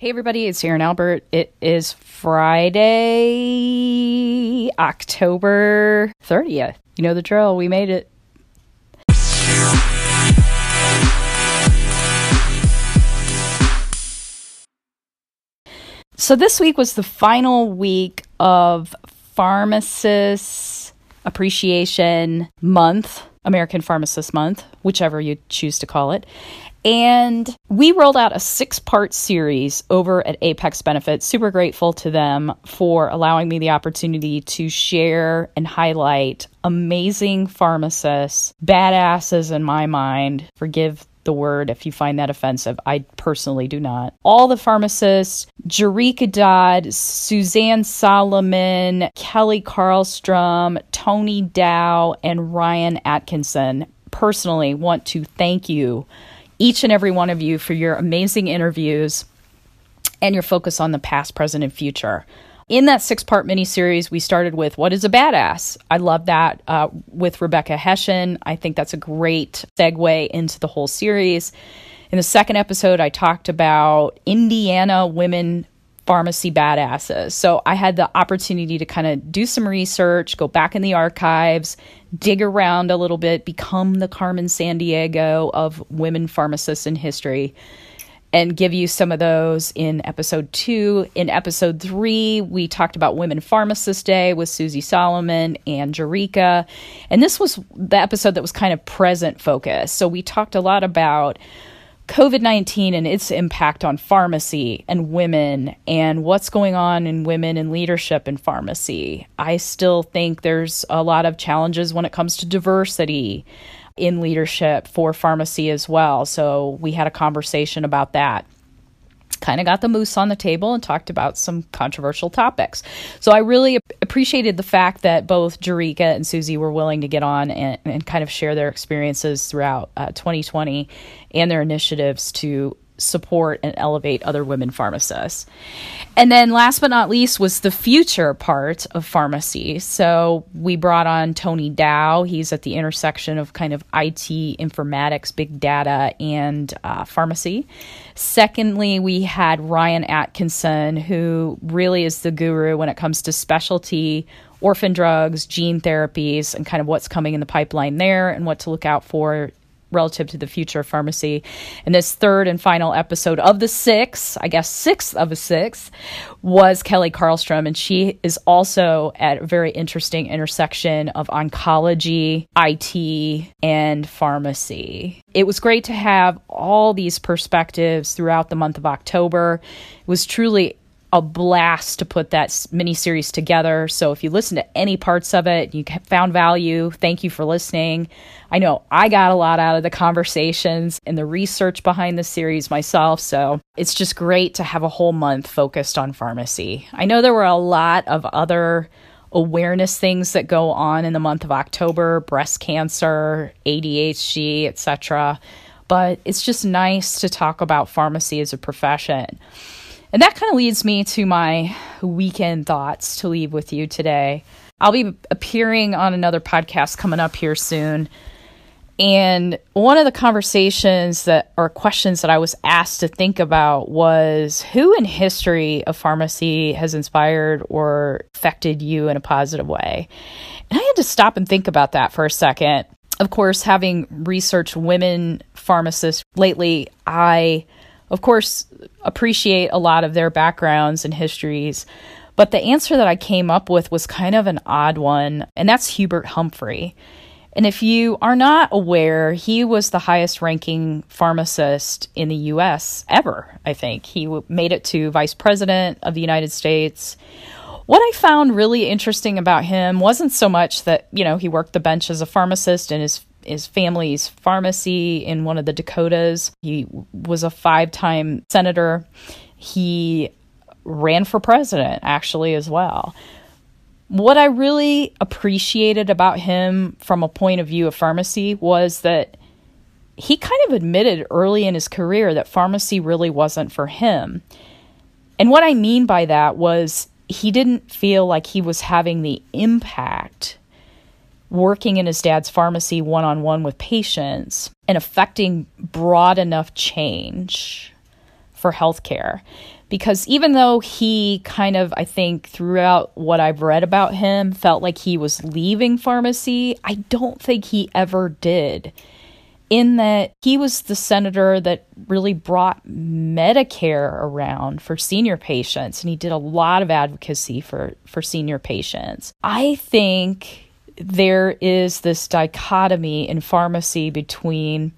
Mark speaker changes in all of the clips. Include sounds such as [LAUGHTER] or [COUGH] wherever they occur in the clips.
Speaker 1: Hey everybody, it's Erin Albert. It is Friday, October 30th. You know the drill. We made it. So this week was the final week of Pharmacist Appreciation Month, American Pharmacist Month, whichever you choose to call it. And we rolled out a six part series over at Apex Benefits. Super grateful to them for allowing me the opportunity to share and highlight amazing pharmacists, badasses in my mind. Forgive the word if you find that offensive. I personally do not. All the pharmacists, Jericka Dodd, Suzanne Solomon, Kelly Carlstrom, Tony Dow, and Ryan Atkinson personally want to thank you each and every one of you for your amazing interviews and your focus on the past, present, and future. In that six part mini series, we started with What is a Badass? I love that uh, with Rebecca Hession. I think that's a great segue into the whole series. In the second episode, I talked about Indiana women pharmacy badasses. So I had the opportunity to kind of do some research, go back in the archives, dig around a little bit, become the Carmen Sandiego of women pharmacists in history, and give you some of those in episode two. In episode three, we talked about Women Pharmacist Day with Susie Solomon and Jericka. And this was the episode that was kind of present focus. So we talked a lot about COVID 19 and its impact on pharmacy and women and what's going on in women in leadership in pharmacy. I still think there's a lot of challenges when it comes to diversity in leadership for pharmacy as well. So we had a conversation about that kind of got the moose on the table and talked about some controversial topics. So I really appreciated the fact that both Jericka and Susie were willing to get on and, and kind of share their experiences throughout uh, 2020 and their initiatives to support and elevate other women pharmacists. And then last but not least was the future part of pharmacy. So we brought on Tony Dow. He's at the intersection of kind of IT, informatics, big data, and uh, pharmacy. Secondly, we had Ryan Atkinson, who really is the guru when it comes to specialty orphan drugs, gene therapies, and kind of what's coming in the pipeline there and what to look out for relative to the future of pharmacy. And this third and final episode of the six, I guess sixth of a six, was Kelly Carlstrom. And she is also at a very interesting intersection of oncology, IT, and pharmacy. It was great to have all these perspectives throughout the month of October. It was truly a blast to put that mini series together. So if you listen to any parts of it, you found value, thank you for listening. I know I got a lot out of the conversations and the research behind the series myself. So it's just great to have a whole month focused on pharmacy. I know there were a lot of other awareness things that go on in the month of October, breast cancer, ADHD, etc. But it's just nice to talk about pharmacy as a profession. And that kind of leads me to my weekend thoughts to leave with you today. I'll be appearing on another podcast coming up here soon. And one of the conversations that or questions that I was asked to think about was who in history of pharmacy has inspired or affected you in a positive way? And I had to stop and think about that for a second. Of course, having researched women pharmacists lately, I of course, appreciate a lot of their backgrounds and histories. But the answer that I came up with was kind of an odd one, and that's Hubert Humphrey. And if you are not aware, he was the highest ranking pharmacist in the US ever, I think. He made it to vice president of the United States. What I found really interesting about him wasn't so much that, you know, he worked the bench as a pharmacist and his his family's pharmacy in one of the Dakotas. He was a five time senator. He ran for president, actually, as well. What I really appreciated about him from a point of view of pharmacy was that he kind of admitted early in his career that pharmacy really wasn't for him. And what I mean by that was he didn't feel like he was having the impact working in his dad's pharmacy one on one with patients and affecting broad enough change for healthcare. because even though he kind of, I think, throughout what I've read about him, felt like he was leaving pharmacy, I don't think he ever did. In that he was the senator that really brought Medicare around for senior patients, and he did a lot of advocacy for, for senior patients. I think there is this dichotomy in pharmacy between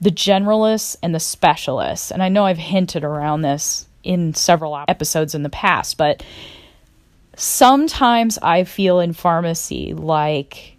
Speaker 1: the generalists and the specialists. And I know I've hinted around this in several episodes in the past, but sometimes I feel in pharmacy like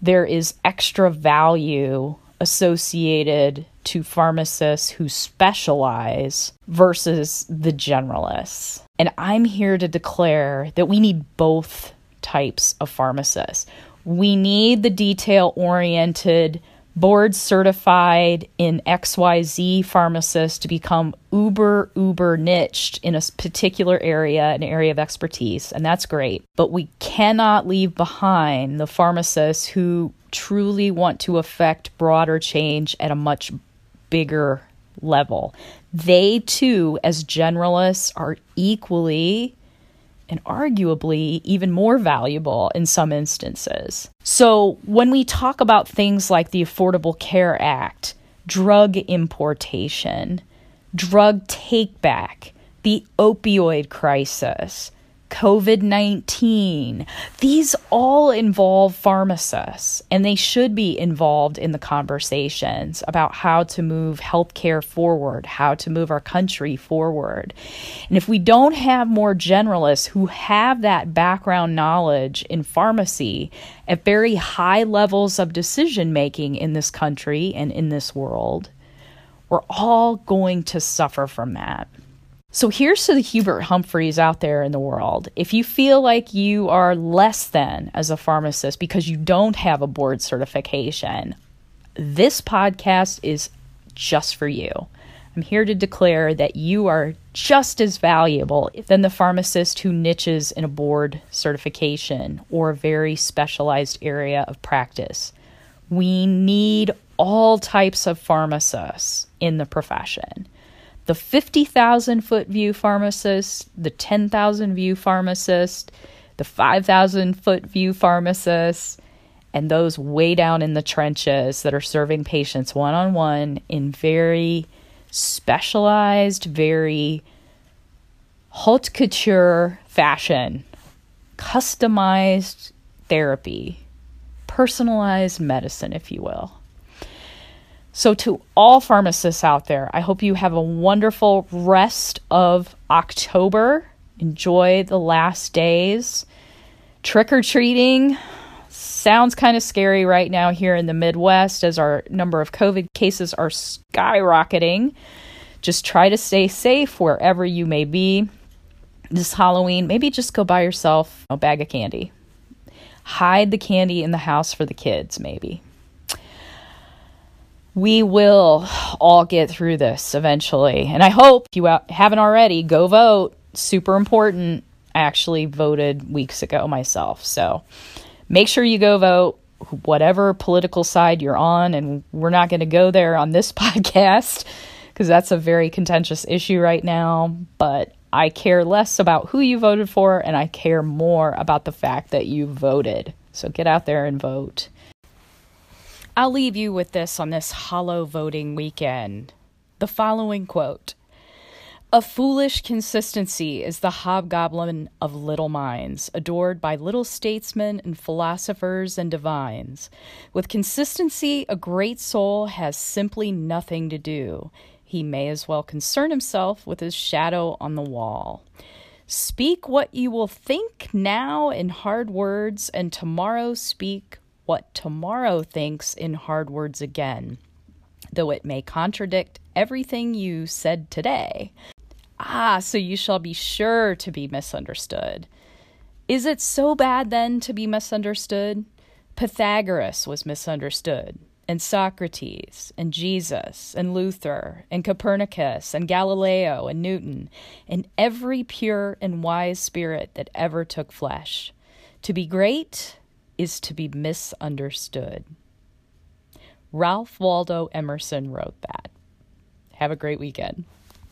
Speaker 1: there is extra value associated to pharmacists who specialize versus the generalists. And I'm here to declare that we need both types of pharmacists. We need the detail oriented board certified in XYZ pharmacist to become uber, uber niched in a particular area, an area of expertise, and that's great. But we cannot leave behind the pharmacists who truly want to affect broader change at a much bigger level. They too, as generalists, are equally and arguably even more valuable in some instances. So, when we talk about things like the Affordable Care Act, drug importation, drug takeback, the opioid crisis, COVID 19. These all involve pharmacists, and they should be involved in the conversations about how to move healthcare forward, how to move our country forward. And if we don't have more generalists who have that background knowledge in pharmacy at very high levels of decision making in this country and in this world, we're all going to suffer from that. So here's to the Hubert Humphreys out there in the world. If you feel like you are less than as a pharmacist because you don't have a board certification, this podcast is just for you. I'm here to declare that you are just as valuable than the pharmacist who niches in a board certification or a very specialized area of practice. We need all types of pharmacists in the profession the 50,000 foot view pharmacist, the 10,000 view pharmacist, the 5,000 foot view pharmacist, and those way down in the trenches that are serving patients one on one in very specialized, very haute couture fashion, customized therapy, personalized medicine, if you will. So, to all pharmacists out there, I hope you have a wonderful rest of October. Enjoy the last days. Trick or treating sounds kind of scary right now here in the Midwest as our number of COVID cases are skyrocketing. Just try to stay safe wherever you may be. This Halloween, maybe just go buy yourself a bag of candy. Hide the candy in the house for the kids, maybe we will all get through this eventually. And I hope you haven't already, go vote. Super important. I actually voted weeks ago myself. So make sure you go vote, whatever political side you're on. And we're not going to go there on this [LAUGHS] podcast because that's a very contentious issue right now. But I care less about who you voted for and I care more about the fact that you voted. So get out there and vote. I'll leave you with this on this hollow voting weekend. The following quote A foolish consistency is the hobgoblin of little minds, adored by little statesmen and philosophers and divines. With consistency, a great soul has simply nothing to do. He may as well concern himself with his shadow on the wall. Speak what you will think now in hard words, and tomorrow speak what tomorrow thinks in hard words again, though it may contradict everything you said today. Ah, so you shall be sure to be misunderstood. Is it so bad then to be misunderstood? Pythagoras was misunderstood, and Socrates, and Jesus, and Luther, and Copernicus, and Galileo, and Newton, and every pure and wise spirit that ever took flesh. To be great, is to be misunderstood. Ralph Waldo Emerson wrote that. Have a great weekend.